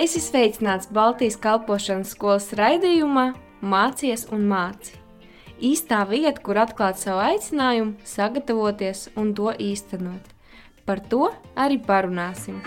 Es esmu sveicināts Baltijas kalpošanas skolas raidījumā Mācies un māci. Īstā vieta, kur atklāt savu aicinājumu, sagatavoties un to īstenot. Par to arī parunāsim.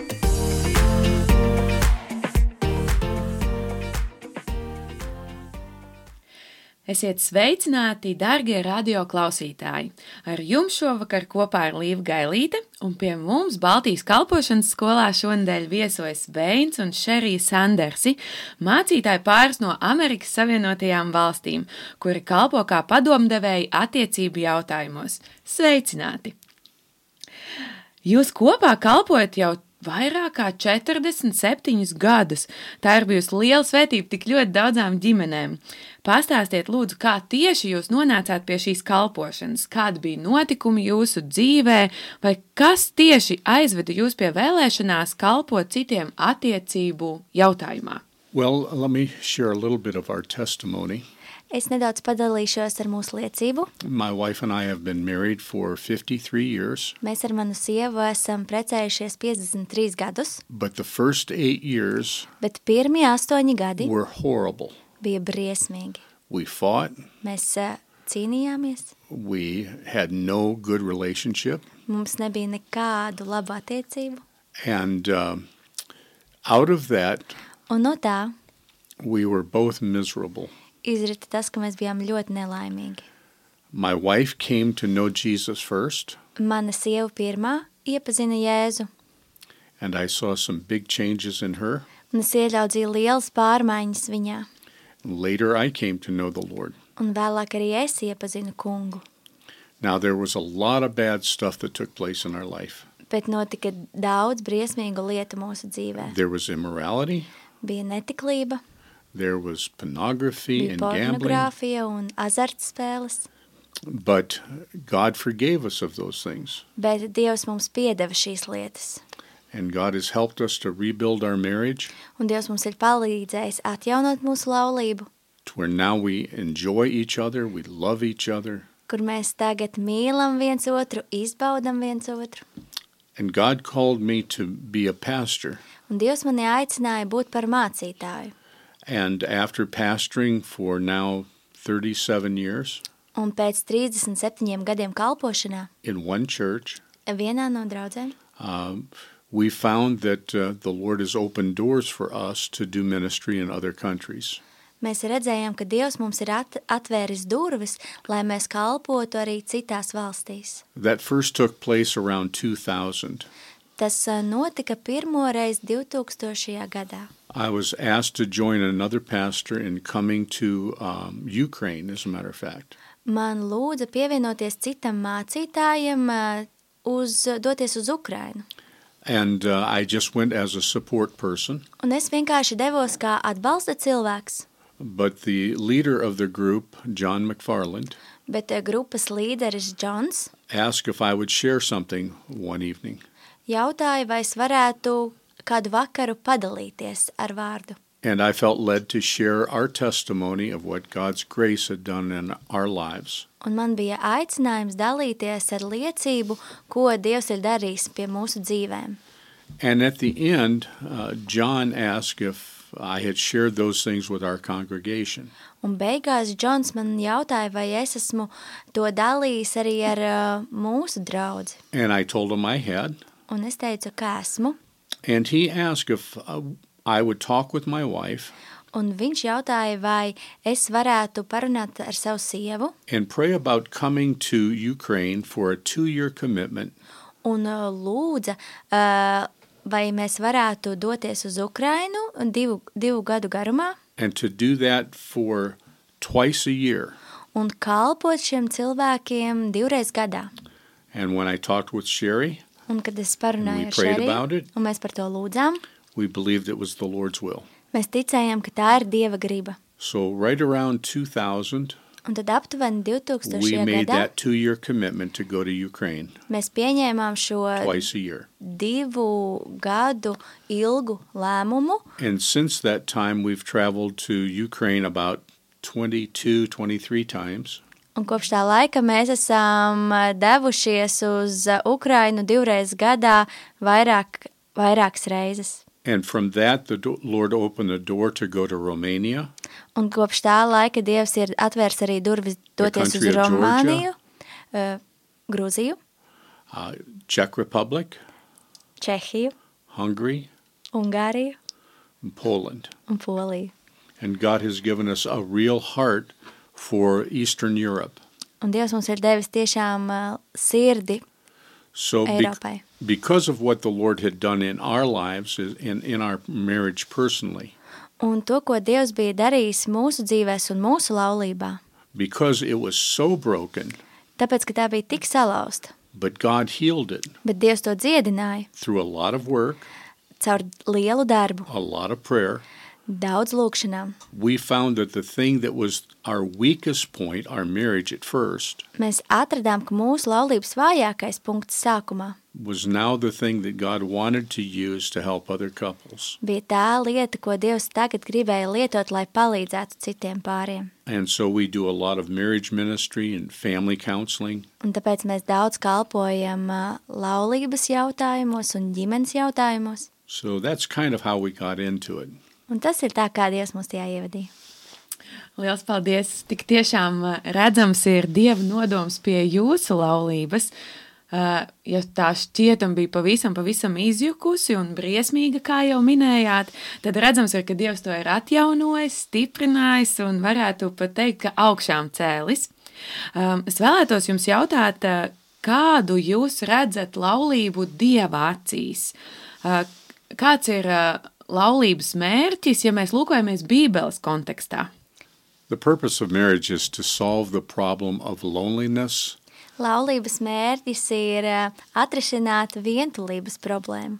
Esiet sveicināti, darbie radioklausītāji! Ar jums šovakar kopā ir Līva Gailīte, un pie mums Baltijas kalpošanas skolā šonadēļ viesojas Veins un Šerija Sandersi, mācītāji pāris no Amerikas Savienotajām valstīm, kuri kalpo kā padomdevēji attiecību jautājumos. Sveicināti! Jūs kopā kalpojat jau vairāk kā 47 gadus. Tā ir bijusi liela svētība tik ļoti daudzām ģimenēm. Pastāstiet, lūdzu, kā tieši jūs nonācāt pie šīs kalpošanas, kādi bija notikumi jūsu dzīvē, vai kas tieši aizveda jūs pie vēlēšanās kalpot citiem attiecību jautājumā? Well, let me share a little bit of our testimony. Es nedaudz padalīšos ar mūsu liecību. My wife and I have been married for 53 years, Mēs ar manu sievu esam precējušies 53 gadus, but the first eight years bet pirmie astoņi gadi were horrible. Bija briesmīgi. We fought, Mēs eh, cīnījāmies, we had no good relationship, mums nebija nekādu labu attiecību, and um, out of that, un no tā we were both miserable. izrita tas, ka mēs bijām ļoti nelaimīgi. My wife came to know Jesus first, Mana sieva pirmā iepazina Jēzu, and I saw some big changes in her. un es ieraudzīju lielas pārmaiņas viņā, Later, I came to know the Lord. un vēlāk arī es iepazinu kungu. Now, there was a lot of bad stuff that took place in our life. Bet notika daudz briesmīgu lietu mūsu dzīvē. There was immorality, Bija netiklība, there was pornography bija and gambling, pornogrāfija un azartspēles, but God forgave us of those things. bet Dievs mums piedeva šīs lietas. And God has helped us to rebuild our marriage Un Dievs mums ir palīdzējis atjaunot mūsu laulību, to where now we enjoy each other, we love each other, kur mēs tagad mīlam viens otru, izbaudam viens otru. and God called me to be a pastor. Un Dievs mani aicināja būt par mācītāju. And after pastoring for now 37 years Un pēc 37 gadiem kalpošanā in one church, vienā no draudzēm um, we found that uh, the Lord has opened doors for us to do ministry in other countries. mēs redzējām, ka Dievs mums ir at atvēris durvis, lai mēs kalpotu arī citās valstīs. That first took place around 2000. Tas ā, notika pirmoreiz 2000. gadā. I was asked to join another pastor in coming to um, Ukraine, as a matter of fact. Man lūdza pievienoties citam mācītājam, ā, uz, doties uz Ukrainu. And uh, I just went as a support person. Un es vienkārši devos kā atbalsta cilvēks, But the leader of the group, John McFarland, bet ā, grupas līderis Džons asked if I would share something one evening. jautāja, vai es varētu kādu vakaru padalīties ar vārdu. And I felt led to share our testimony of what God's grace had done in our lives. Un man bija aicinājums dalīties ar liecību, ko Dievs ir darījis pie mūsu dzīvēm. And at the end, uh, John asked if I had shared those things with our congregation. Un beigās Džons man jautāja, vai es esmu to dalījis arī ar uh, mūsu draugu. And I told him I had. Un es teicu, ka esmu. And he asked if uh, I would talk with my wife Un viņš jautāja, vai es varētu parunāt ar savu sievu and pray about coming to Ukraine for a two year commitment un uh, lūdza, uh, vai mēs varētu doties uz Ukrainu divu, divu gadu garumā and to do that for twice a year. un kalpot šiem cilvēkiem divreiz gadā. And when I talked with Sherry, Un kad es We parunāju ar prayed Šeriju, about it. un mēs par to lūdzām, we believed it was the Lord's will. mēs ticējām, ka tā ir Dieva griba. So, right around 2000, Un tad aptuveni 2000. we made gadā that two year commitment to go to Ukraine mēs pieņēmām šo twice a year. divu gadu ilgu lēmumu, And since that time, we've traveled to Ukraine about 22, 23 times. un kopš tā laika mēs esam ā, devušies uz ā, Ukrainu divreiz gadā vairāk, vairākas reizes. And from that, the do- Lord opened the door to go to Romania. Un kopš tā laika Dievs ir atvērs arī durvis doties uz country of Georgia. Romāniju, uh, Grūziju, uh, Czech Republic, Čehiju, Hungary, Ungāriju and Poland. un Poliju. And God has given us a real heart for Eastern Europe. Un Dievs mums ir devis tiešām uh, sirdi So, be- Eiropai. because of what the Lord had done in our lives, is- in, in our marriage personally, Un to, ko Dievs bija darījis mūsu dzīvēs un mūsu laulībā, because it was so broken, tāpēc, ka tā bija tik salauzta, but God healed it. Bet Dievs to dziedināja. Through a lot of work, caur lielu darbu, a lot of prayer. Daudz lūkšanām. We found that the thing that was our weakest point, our marriage at first, Mēs atradām, ka mūsu laulības vājākais punkts sākumā was now the thing that God wanted to use to help other couples. bija tā lieta, ko Dievs tagad gribēja lietot, lai palīdzētu citiem pāriem. And so we do a lot of marriage ministry and family counseling. Un tāpēc mēs daudz kalpojam ā, laulības jautājumos un ģimenes jautājumos. So that's kind of how we got into it. Un tas ir tā, kā Dievs mums tajā ievadīja. Liels paldies! Tik tiešām uh, redzams ir Dieva nodoms pie jūsu laulības. Uh, Ja tā šķietam bija pavisam, pavisam izjukusi un briesmīga, kā jau minējāt, tad redzams, ir, ka Dievs to ir atjaunojis, stiprinājis un varētu pat teikt, ka augšām cēlis. Um, Es vēlētos jums jautāt, uh, kādu jūs redzat laulību Dieva acīs? Kāds ir laulības mērķis, ja mēs lūkojamies Bībeles kontekstā? The purpose of marriage is to solve the problem of loneliness Laulības mērķis ir ā, atrisināt vientulības problēmu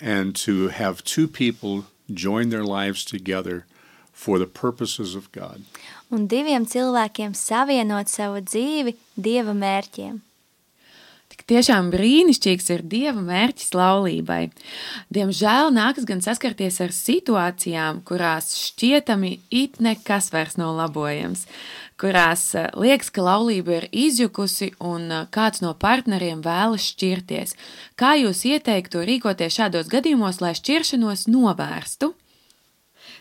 and to have two people join their lives together for the purposes of God. un diviem cilvēkiem savienot savu dzīvi Dieva mērķiem. Tik tiešām brīnišķīgs ir dieva mērķis laulībai. Diemžēl nākas gan saskarties ar situācijām, kurās šķietami it nekas vairs nav labojams, kurās eh, liekas, ka laulība ir izjukusi un eh, kāds no partneriem vēlas šķirties. Kā jūs ieteiktu rīkoties šādos gadījumos, lai šķiršanos novērstu?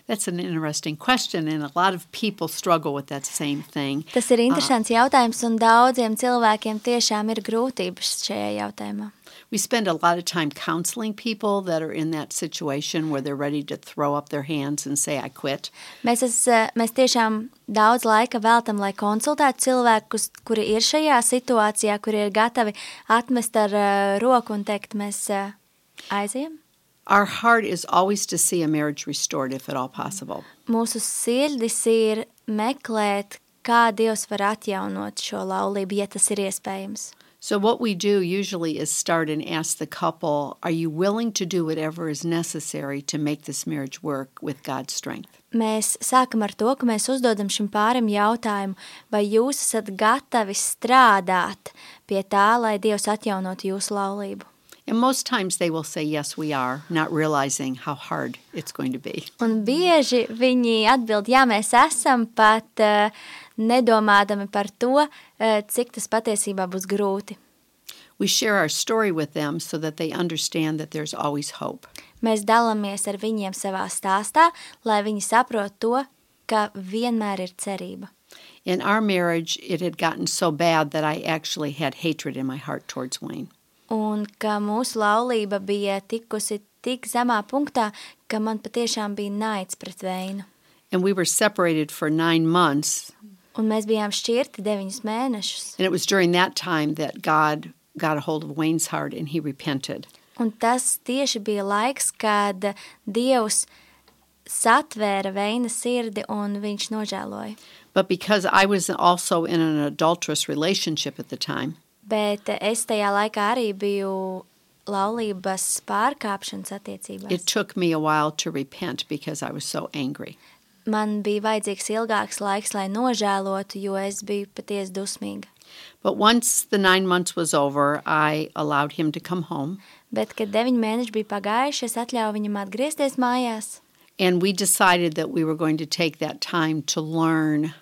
That's an interesting question, and a lot of people struggle with that same thing. Tas ir interesants jautājums, un daudziem cilvēkiem tiešām ir grūtības šajā jautājumā. We spend a lot of time counseling people that are in that situation where they're ready to throw up their hands and say, I quit. Mēs, es, eh, mēs tiešām daudz laika veltam, lai konsultētu cilvēkus, kuri ir šajā situācijā, kuri ir gatavi atmest ar uh, roku un teikt, mēs uh, aizējam. Our heart is always to see a marriage restored if at all possible. Mūsu sirdis ir meklēt, kā Dievs var atjaunot šo laulību, ja tas ir iespējams. So, what we do usually is start and ask the couple, Are you willing to do whatever is necessary to make this marriage work with God's strength? Mēs sākam ar to, ka mēs uzdodam šim pārim jautājumu, vai jūs esat gatavi strādāt pie tā, lai Dievs atjaunotu jūsu laulību. And most times they will say, Yes, we are, not realizing how hard it's going to be. Un bieži viņi atbild, jā, mēs esam pat uh, nedomādami par to, uh, cik tas patiesībā būs grūti. We share our story with them so that they understand that there's always hope. Mēs dalāmies ar viņiem savā stāstā, lai viņi saprot to, ka vienmēr ir cerība. In our marriage, it had gotten so bad that I actually had hatred in my heart towards Wayne. Un ka mūsu laulība bija tikusi tik zemā punktā, ka man patiešām bija naids pret Veinu. And we were separated for nine months. Un mēs bijām šķirti deviņus mēnešus. And it was during that time that God got a hold of Wayne's heart and he repented. Un tas tieši bija laiks, kad Dievs satvēra Veina sirdi un viņš nožēloja. But because I was also in an adulterous relationship at the time, Bet es tajā laikā arī biju laulības pārkāpšanas attiecībās. it took me a while to repent because I was so angry. Man bija vajadzīgs ilgāks laiks, lai nožēlotu, jo es biju patiesi dusmīga. But once the nine months was over, I allowed him to come home. Bet, kad deviņi mēneši bija pagājuši, es atļāvu viņam atgriezties mājās. And we decided that we were going to take that time to learn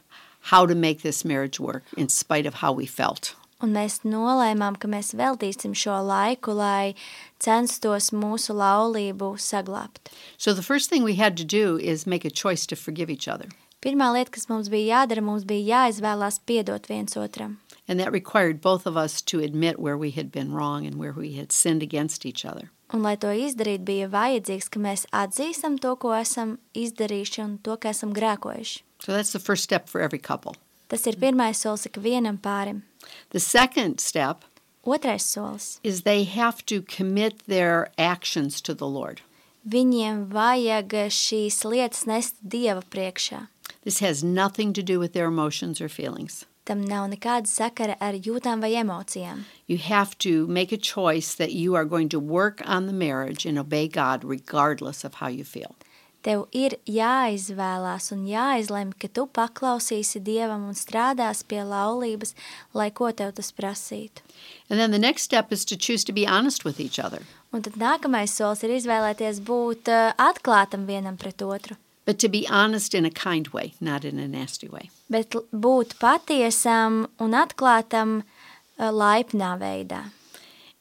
how to make this marriage work in spite of how we felt. Un mēs nolēmām, ka mēs veltīsim šo laiku, lai censtos mūsu laulību saglabāt. So the first thing we had to do is make a choice to forgive each other. Pirmā lieta, kas mums bija jādara, mums bija jāizvēlās piedot viens otram. And that required both of us to admit where we had been wrong and where we had sinned against each other. Un, lai to izdarītu, bija vajadzīgs, ka mēs atzīstam to, ko esam izdarījuši un to, ka esam grēkojuši. So that's the first step for every couple. Tas ir pirmais solis ikvienam pārim. The second step Otrais solis is they have to commit their actions to the Lord. - viņiem vajag šīs lietas nest Dieva priekšā. This has nothing to do with their emotions or feelings. Tam nav nekāda sakara ar jūtām vai emocijām. You have to make a choice that you are going to work on the marriage and obey God regardless of how you feel. Tev ir jāizvēlās un jāizlemj, ka tu paklausīsi Dievam un strādās pie laulības, lai ko tev tas prasītu. And then the next step is to choose to be honest with each other, Un tad nākamais solis ir izvēlēties būt eh, atklātam vienam pret otru, but to be honest in a kind way, not in a nasty way. bet būt patiesam un atklātam eh, laipnā veidā.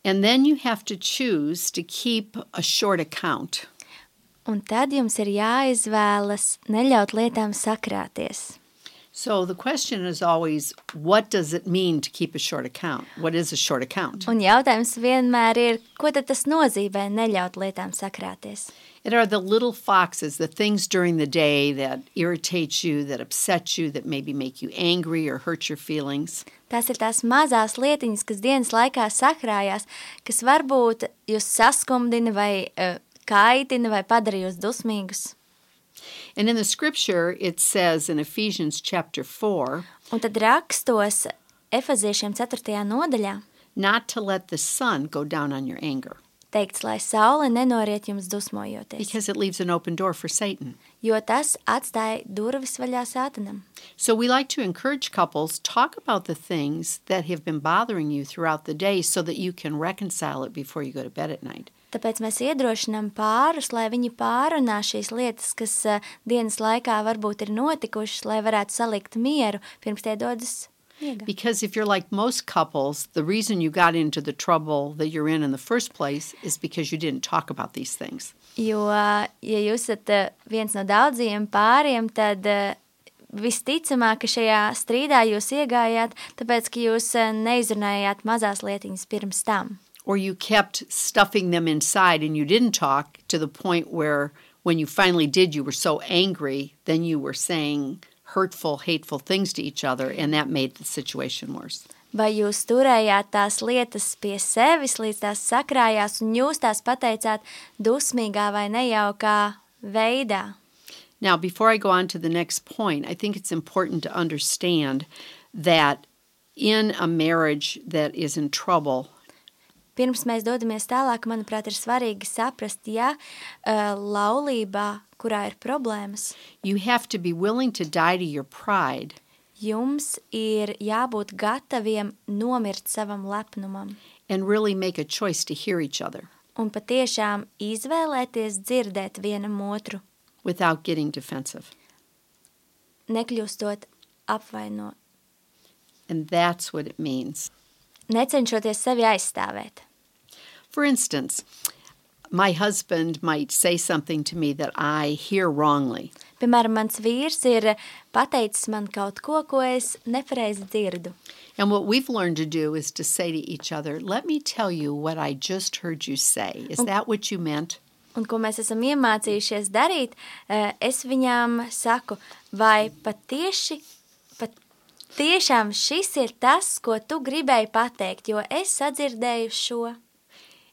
And then you have to choose to keep a short account. Un tad jums ir jāizvēlas neļaut lietām sakrāties. So the question is always what does it mean to keep a short account? What is a short account? Un jautājums vienmēr ir, ko tad tas nozīmē neļaut lietām sakrāties? It are the little foxes, the things during the day that irritate you, that upset you, that maybe make you angry or hurt your feelings. Tās ir tās mazās lietiņas, kas dienas laikā sakrājās, kas varbūt jūs saskumdina vai uh, kaitina vai padara jūs dusmīgus. And in the scripture, it says in Ephesians chapter 4 Un tad rakstos Efeziešiem 4. nodaļā not to let the sun go down on your anger teikts, lai saule nenoriet jums dusmojoties, because it leaves an open door for Satan. jo tas atstāja durvis vaļā sātanam. So we like to encourage couples talk about the things that have been bothering you throughout the day so that you can reconcile it before you go to bed at night. Tāpēc mēs iedrošinām pārus, lai viņi pārunā šīs lietas, kas eh, dienas laikā varbūt ir notikušas, lai varētu salikt mieru pirms tie dodas miega. Because if you're like most couples, the reason you got into the trouble that you're in in the first place is because you didn't talk about these things. Jo, ja jūs esat eh, viens no daudziem pāriem, tad eh, visticamāk, ka šajā strīdā jūs iegājāt, tāpēc, ka jūs neizrunājāt mazās lietiņas pirms tam. Or you kept stuffing them inside and you didn't talk to the point where when you finally did, you were so angry, then you were saying hurtful, hateful things to each other, and that made the situation worse. Vai jūs turējāt tās lietas pie sevis, līdz tās sakrājās, un jūs tās pateicāt dusmīgā vai nejaukā veidā? Now, before I go on to the next point, I think it's important to understand that in a marriage that is in trouble, Pirms mēs dodamies tālāk, manuprāt, ir svarīgi saprast, ja uh, laulībā, kurā ir problēmas, you have to be willing to die to your pride. Jums ir jābūt gataviem nomirt savam lepnumam. And really make a choice to hear each other. Un patiešām izvēlēties dzirdēt vienam otru, without getting defensive. nekļūstot apvainot, And that's what it means. Necenšoties sevi aizstāvēt. For instance, my husband might say something to me that I hear wrongly. Piemēram, mans vīrs ir pateicis man kaut ko, ko es nepareizi dzirdu. And what we've learned to do is to say to each other, Let me tell you what I just heard you say. Is that what you meant? Un ko mēs esam iemācījušies darīt, eh, es viņām saku, vai patieši, pat tiešām šis ir tas, ko tu gribēji pateikt, jo es sadzirdēju šo.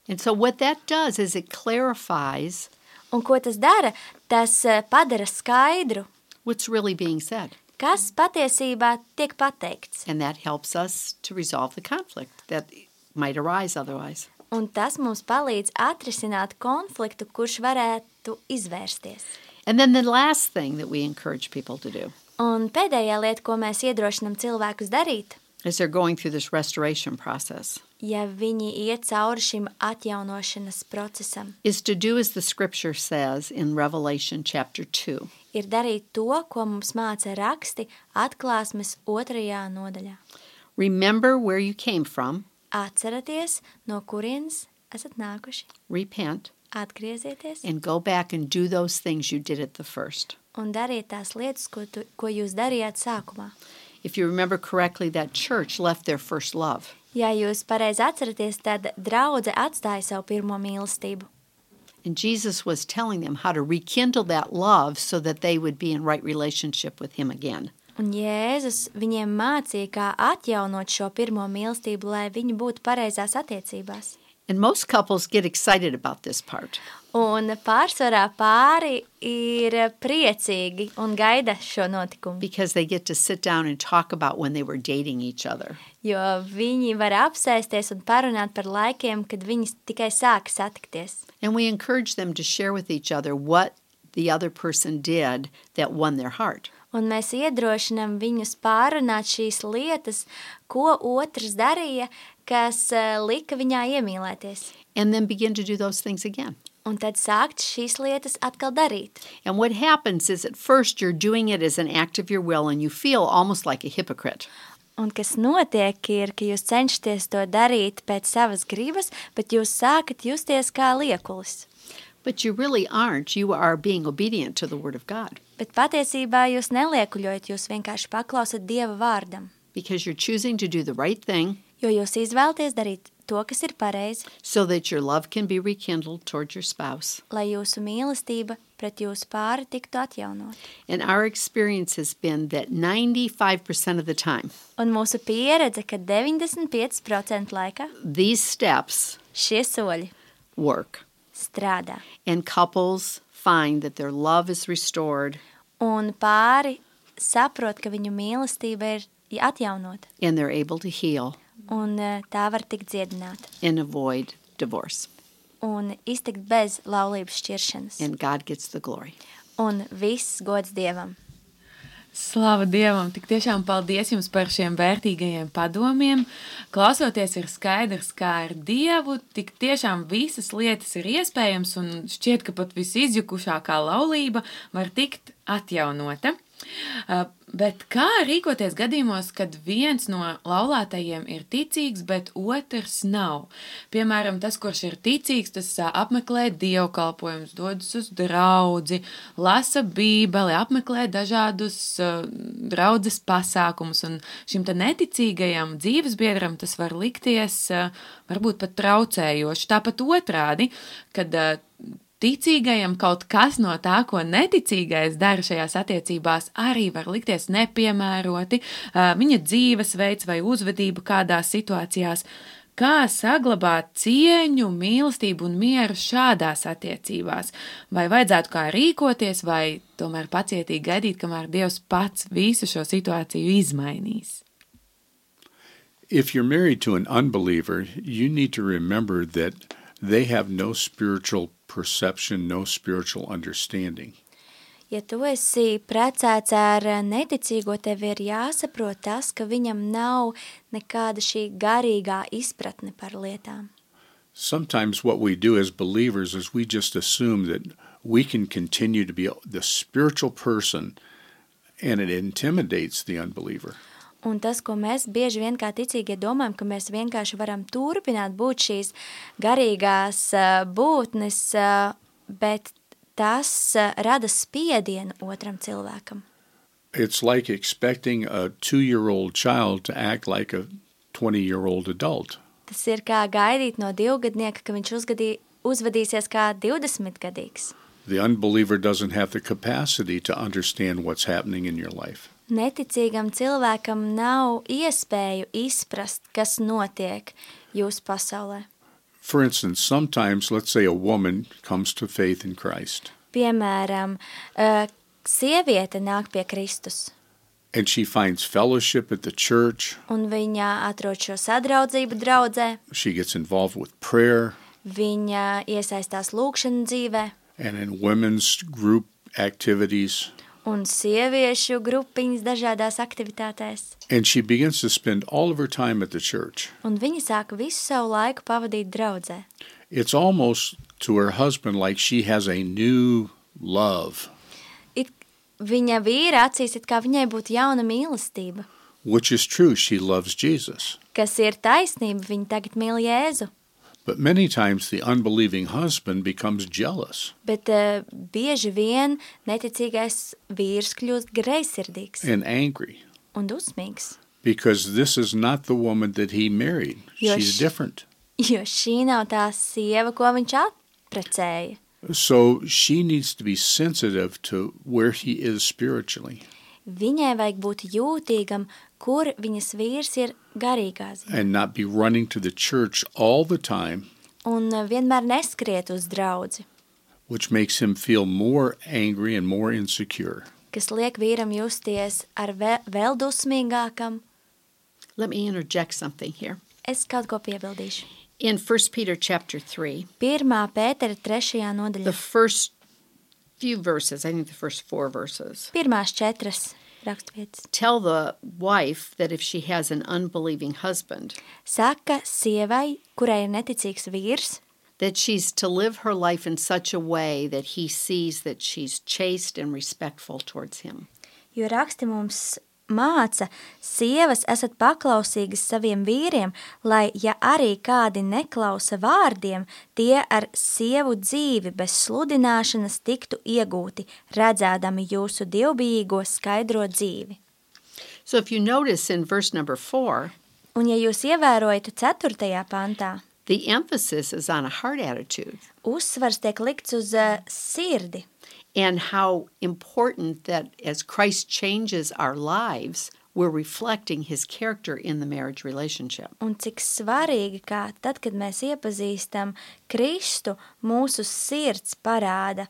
And so, what that does is it clarifies Un ko tas dara? Tas eh, padara skaidru, what's really being said. kas patiesībā tiek pateikts. And that helps us to resolve the conflict that might arise otherwise. Un tas mums palīdz atrisināt konfliktu, kurš varētu izvērsties. And then the last thing that we encourage people to do Un pēdējā lieta, ko mēs iedrošinām cilvēkus darīt, as they're going through this restoration process ja viņi iet cauri šim atjaunošanas procesam, is to do as the scripture says in Revelation chapter 2. ir darīt to, ko mums māca raksti atklāsmes otrajā nodaļā. Remember where you came from, Atcerieties, no kurienes esat nākuši, repent, atgriezieties and go back and do those things you did at the first. Un dariet tās lietas, ko, tu, ko jūs darījāt sākumā. If you remember correctly, that church left their first love. Ja jūs pareizi atceraties, tad draudzene atstāja savu pirmo mīlestību. And Jesus was telling them how to rekindle that love so that they would be in right relationship with Him again. Un Jēzus viņiem mācīja, kā atjaunot šo pirmo mīlestību, lai viņi būtu pareizās attiecībās. And most couples get excited about this part. Un pārsvarā pāri ir priecīgi un gaida šo notikumu, because they get to sit down and talk about when they were dating each other. jo viņi var apsēsties un parunāt par laikiem, kad viņi tikai sāka satikties. And we encourage them to share with each other what the other person did that won their heart. Un mēs iedrošinām viņus pārunāt šīs lietas, ko otrs darīja, kas eh, lika viņā iemīlēties. And then begin to do those things again. Un tad sākt šīs lietas atkal darīt. And what happens is at first you're doing it as an act of your will and you feel almost like a hypocrite. Un kas notiek, ir, ka jūs cenšaties to darīt pēc savas gribas, bet jūs sākat justies kā liekulis. But you really aren't. You are being obedient to the Word of God Bet patiesībā jūs neliekuļojat, jūs vienkārši paklausat Dieva vārdam, because you're choosing to do the right thing jo jūs izvēlaties darīt to, kas ir pareizi, so that your love can be rekindled towards your spouse. lai jūsu mīlestība pret jūsu pāri tiktu atjaunot. And our experience has been that 95% of the time, Un mūsu pieredze, ka 95% laika these steps šie soļi work. strādā. And couples find that their love is restored Un pāri saprot, ka viņu mīlestība ir atjaunota, and they're able to heal un eh, tā var tikt dziedināta and avoid divorce. un iztikt bez laulības šķiršanas. And God gets the glory. Un viss gods Dievam. Slava Dievam! Tik tiešām paldies jums par šiem vērtīgajiem padomiem. Klausoties, ir skaidrs, kā ar Dievu tik tiešām visas lietas ir iespējams, un šķiet, ka pat visizjukušākā laulība var tikt atjaunota. Bet kā rīkoties gadījumos, kad viens no laulātajiem ir ticīgs, bet otrs nav? Piemēram, tas, kurš ir ticīgs, tas apmeklē dievkalpojumus, dodas uz draugu, lasa bībeli, apmeklē dažādus uh, draudzes pasākumus, un šim neticīgajam dzīvesbiedram tas var likties uh, varbūt pat traucējoši. Tāpat otrādi, kad uh, ticīgajam kaut kas no tā, ko neticīgais dara šajās attiecībās, arī var likties nepiemēroti, viņa dzīvesveids vai uzvedība kādās situācijās. Kā saglabāt cieņu, mīlestību un mieru šādās attiecībās? Vai vajadzētu kā rīkoties, vai tomēr pacietīgi gaidīt, kamēr Dievs pats visu šo situāciju izmainīs? If you're married to an unbeliever, you need to remember that they have no spiritual perception, no spiritual understanding. Ja tu esi precēts ar eh, neticīgo, tev ir jāsaprot tas, ka viņam nav nekāda šī garīgā izpratne par lietām. Sometimes what we do as believers is we just assume that we can continue to be the spiritual person and it intimidates the unbeliever. Un tas, ko mēs bieži vien kā ticīgie domājam, ka mēs vienkārši varam turpināt būt šīs garīgās ā, būtnes, ā, bet tas ā, rada spiedienu otram cilvēkam. It's like expecting a two year old child to act like a 20 year old adult. Tas ir kā gaidīt no divgadnieka, ka viņš uzgadī, uzvedīsies kā 20 gadīgs. The unbeliever doesn't have the capacity to understand what's happening in your life. Neticīgam cilvēkam nav iespēju izprast, kas notiek jūsu pasaulē. For instance, sometimes, let's say a woman comes to faith in Christ. Piemēram, ā, sieviete nāk pie Kristus, and she finds fellowship at the church, un viņa atrod šo sadraudzību draudzē, she gets involved with prayer. Viņa iesaistās lūkšana dzīvē, and in women's group activities, un sieviešu grupiņas dažādās aktivitātēs, and she begins to spend all of her time at the church. un viņa sāka visu savu laiku pavadīt draudzē. It's almost to her husband like she has a new love. It, viņa vīra acīs, it kā viņai būtu jauna mīlestība. which is true. She loves Jesus. Kas ir taisnība, viņa tagad mīl Jēzu. But many times the unbelieving husband becomes jealous Bet uh, bieži vien neticīgais vīrs kļūst greizsirdīgs and angry un dusmīgs, because this is not the woman that he married. Yes. She's different. jo šī nav tā sieva, ko viņš apprecēja. So she needs to be sensitive to where he is spiritually Viņai vajag būt jūtīgam, kur viņas vīrs ir garīgā ziņā, and not be running to the church all the time, un uh, vienmēr neskriet uz draudzi, which makes him feel more angry and more insecure. kas liek vīram justies ar vēl, vēl dusmīgākam. Let me interject something here. Es kaut ko piebildīšu. In 1 Peter chapter 3, Pirmā pētera trešajā the nodaļā. first few verses, I think the first four verses, Pirmās četras raksturvietas. tell the wife that if she has an unbelieving husband, Saka sievai, kurai ir neticīgs vīrs, that she's to live her life in such a way that he sees that she's chaste and respectful towards him. jo raksti mums māca, sievas esat paklausīgas saviem vīriem, lai, ja arī kādi neklausa vārdiem, tie ar sievu dzīvi bez sludināšanas tiktu iegūti, redzēdami jūsu dievbijīgo skaidro dzīvi. So if you notice in verse number 4, Un ja jūs ievērojat 4. pantā, the emphasis is on a heart attitude uzsvars tiek likts uz uh, sirdi, and how important that as Christ changes our lives, we're reflecting his character in the marriage relationship. un cik svarīgi, kā tad, kad mēs iepazīstam Kristu, mūsu sirds parāda,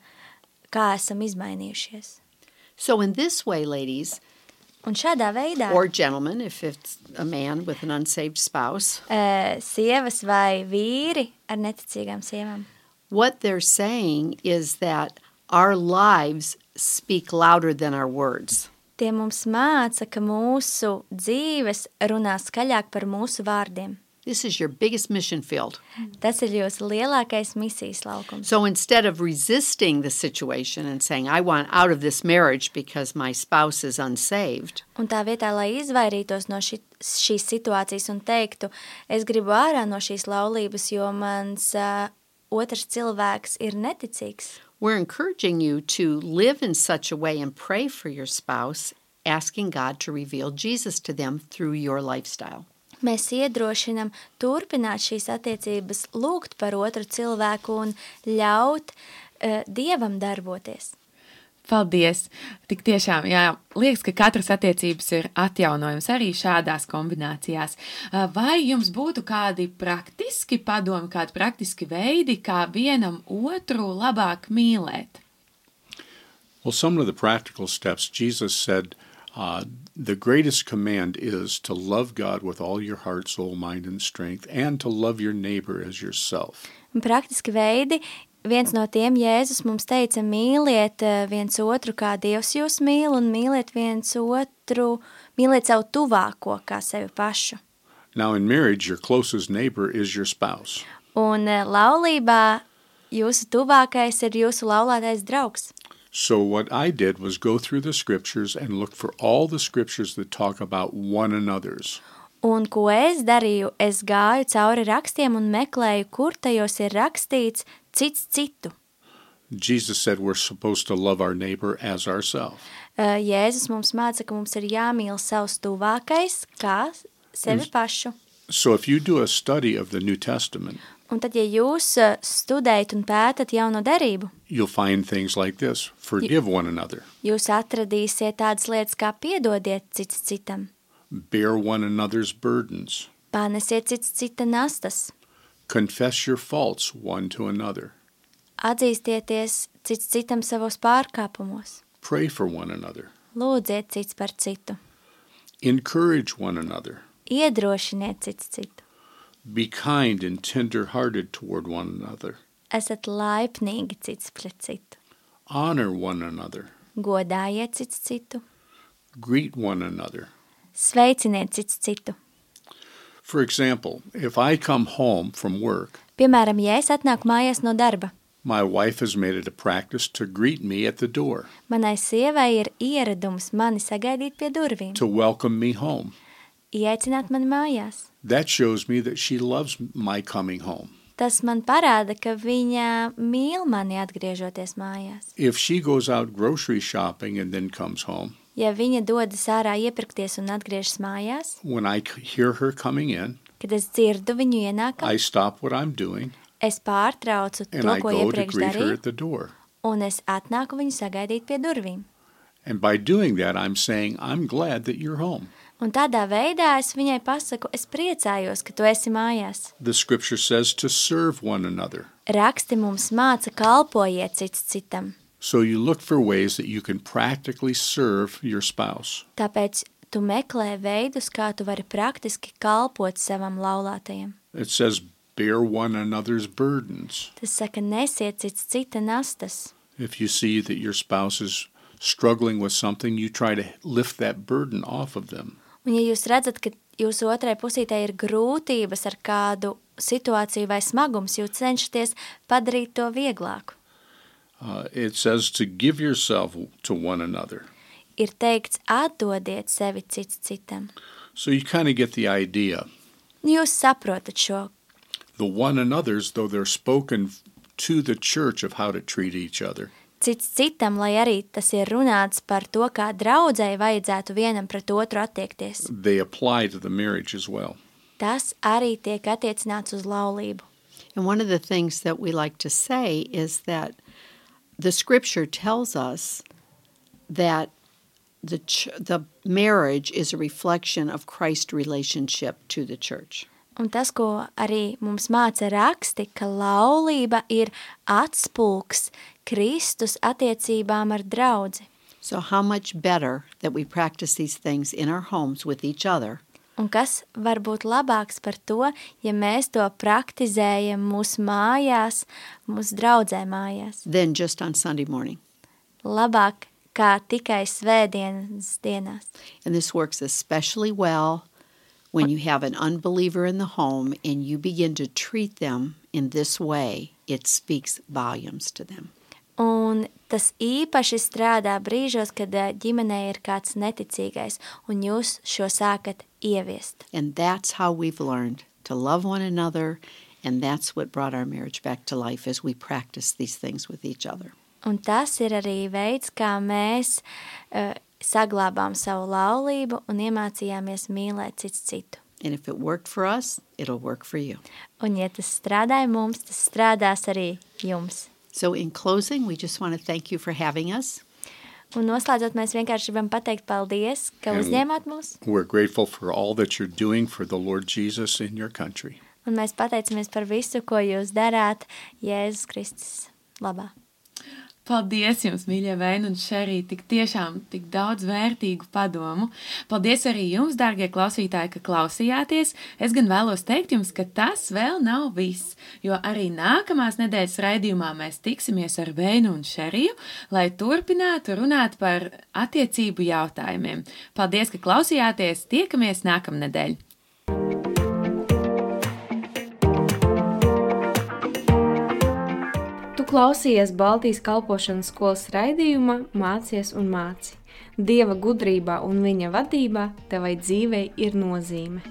kā esam izmainījušies. So, in this way, ladies, Un šādā veidā or gentlemen, if it's a man with an unsaved spouse, uh, sievas vai vīri ar neticīgām sievām. what they're saying is that our lives speak louder than our words. Tie mums māca, ka mūsu dzīves runā skaļāk par mūsu vārdiem. This is your biggest mission field. Tas ir jūsu lielākais misijas laukums. So instead of resisting the situation and saying, I want out of this marriage because my spouse is unsaved, Un tā vietā, lai izvairītos no ši, šīs situācijas un teiktu, es gribu ārā no šīs laulības, jo mans uh, otrs cilvēks ir neticīgs. we're encouraging you to live in such a way and pray for your spouse, asking God to reveal Jesus to them through your lifestyle. Mēs iedrošinam turpināt šīs attiecības, lūgt par otru cilvēku un ļaut uh, Dievam darboties. Paldies! Tik tiešām, jā, liekas, ka katras attiecības ir atjaunojums arī šādās kombinācijās. Vai jums būtu kādi praktiski padomi, kādi praktiski veidi, kā vienam otru labāk mīlēt? Well, some of the practical steps, Jesus said, uh, the greatest command is to love God with all your heart, soul, mind, and strength, and to love your neighbor as yourself. Un praktiski veidi, viens no tiem Jēzus mums teica, mīliet eh, viens otru, kā Dievs jūs mīl, un mīliet viens otru, mīliet savu tuvāko kā sevi pašu. Now, in marriage, your closest neighbor is your spouse. Un eh, laulībā jūsu tuvākais ir jūsu laulātais draugs. So, what I did was go through the scriptures and look for all the scriptures that talk about one another's. Un ko es darīju? Es gāju cauri rakstiem un meklēju, kur tajos ir rakstīts cits citu. Jesus said we're supposed to love our neighbor as ourselves. Eh, Jēzus mums māca, ka mums ir jāmīl savs tuvākais kā sevi pašu. So, if you do a study of the New Testament, Un tad, ja jūs eh, studējat un pētat jauno derību, you'll find things like this forgive one another, jūs atradīsiet tādas lietas kā piedodiet cits citam, bear one another's burdens, pārnesiet cits cita nastas, confess your faults one to another, atzīstieties cits citam savos pārkāpumos, pray for one another, lūdziet cits par citu, encourage one another, iedrošiniet cits citu, be kind and tender hearted toward one another, esat laipnīgi cits pret citu, honor one another, godājiet cits citu, greet one another. sveiciniet cits citu. For example, if I come home from work Piemēram, ja es atnāku mājās no darba, My wife has made it a practice to greet me at the door, Manai sievai ir ieradums mani sagaidīt pie durvīm, to welcome me home. ieaicināt mani mājās. That shows me that she loves my coming home. Tas man parāda, ka viņa mīl mani atgriežoties mājās. If she goes out grocery shopping and then comes home, Ja viņa dodas ārā iepirkties un atgriežas mājās, when I hear her coming in, kad es dzirdu viņu ienākumu, I stop what I'm doing es pārtraucu and to, I ko go to iepriekš greet her darīju, at the door. un es atnāku viņu sagaidīt pie durvīm. And by doing that, I'm saying, I'm glad that you're home. Un tādā veidā es viņai pasaku, es priecājos, ka tu esi mājās. The scripture says to serve one another. Raksti mums māca kalpojiet cits citam. So you look for ways that you can practically serve your spouse. Tāpēc tu meklē veidus, kā tu vari praktiski kalpot savam laulātajam. It says, bear one another's burdens. Tas saka, nesiet cits cita nastas. If you see that your spouse is struggling with something, you try to lift that burden off of them. Un ja jūs redzat, ka jūsu otrai pusītē ir grūtības ar kādu situāciju vai smagums, jūs cenšaties padarīt to vieglāku. Uh, it says to give yourself to one another. Ir teikts, atdodiet sevi cits citam. So you kind of get the idea. Jūs saprotat šo The one another's, though they're spoken to the church of how to treat each other, cits citam, lai arī tas ir runāts par to, kā draudzēji vajadzētu vienam pret otru attiekties. they apply to the marriage as well. Tas arī tiek attiecināts uz laulību. And one of the things that we like to say is that the scripture tells us that the ch- the marriage is a reflection of Christ's relationship to the church. Un tas, ko arī mums māca raksti, ka laulība ir atspūgs Kristus attiecībām ar draudzi. So how much better that we practice these things in our homes with each other Un kas var būt labāks par to, ja mēs to praktizējam mūsu mājās, mūsu draudzē mājās? than just on Sunday morning. Labāk kā tikai svētdienas dienās. And this works especially well when you have an unbeliever in the home and you begin to treat them in this way. It speaks volumes to them. Un tas īpaši strādā brīžos, kad ā, ģimenē ir kāds neticīgais, un jūs šo sākat ieviest. And that's how we've learned to love one another. And that's what brought our marriage back to life as we practice these things with each other. Un tas ir arī veids, kā mēs uh, saglabājām savu laulību un iemācījāmies mīlēt cits citu. And if it worked for us, it'll work for you. Un, ja tas strādāja mums, tas strādās arī jums. So, in closing, we just want to thank you for having us. Un noslēdzot, mēs vienkārši gribam pateikt paldies, ka Un- uzņēmāt mūs. We're grateful for all that you're doing for the Lord Jesus in your country. Un mēs pateicamies par visu, ko jūs darāt Jēzus Kristus labā. Paldies jums, mīļie Vēni un Šerī, tik tiešām tik daudz vērtīgu padomu. Paldies arī jums, dārgie klausītāji, ka klausījāties. Es gan vēlos teikt jums, ka tas vēl nav viss, jo arī nākamās nedēļas raidījumā mēs tiksimies ar Vēnu un Šeriju, lai turpinātu runāt par attiecību jautājumiem. Paldies, ka klausījāties! Tiekamies nākamnedēļ! Tu klausies Baltijas kalpošanas skolas raidījumā Mācies un māci. Dieva gudrībā un viņa vadībā tevai dzīvei ir nozīme.